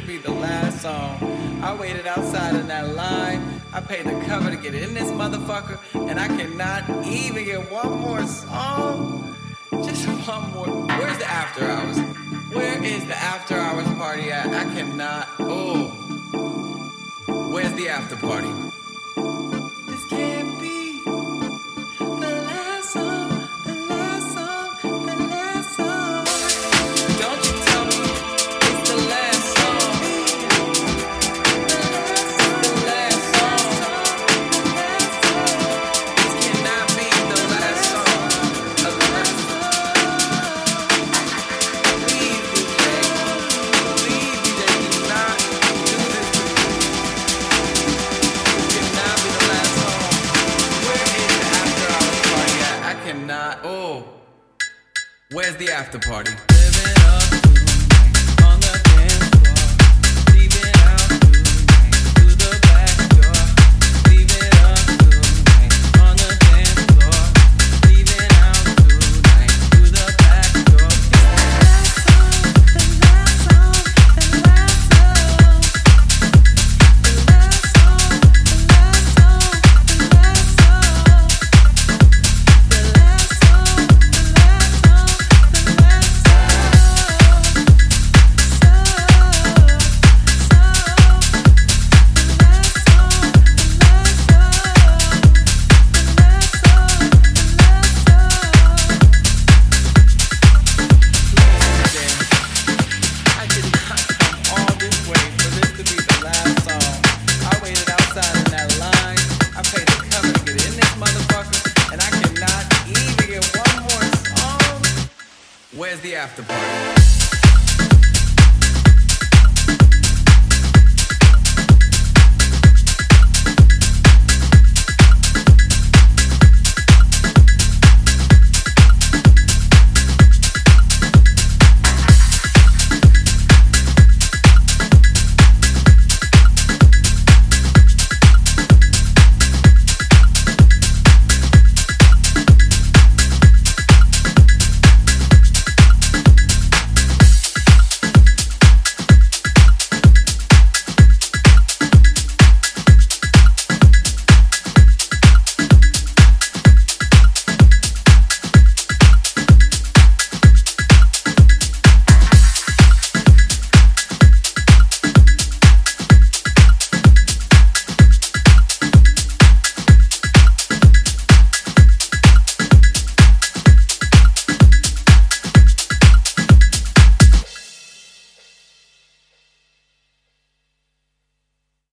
to be the last song. I waited outside in that line. I paid the cover to get in this motherfucker, and I cannot even get one more song. Just one more. Where's the after hours? Where is the after hours party at? I cannot. Oh. Where's the after party? Where's the after party? where's the after party?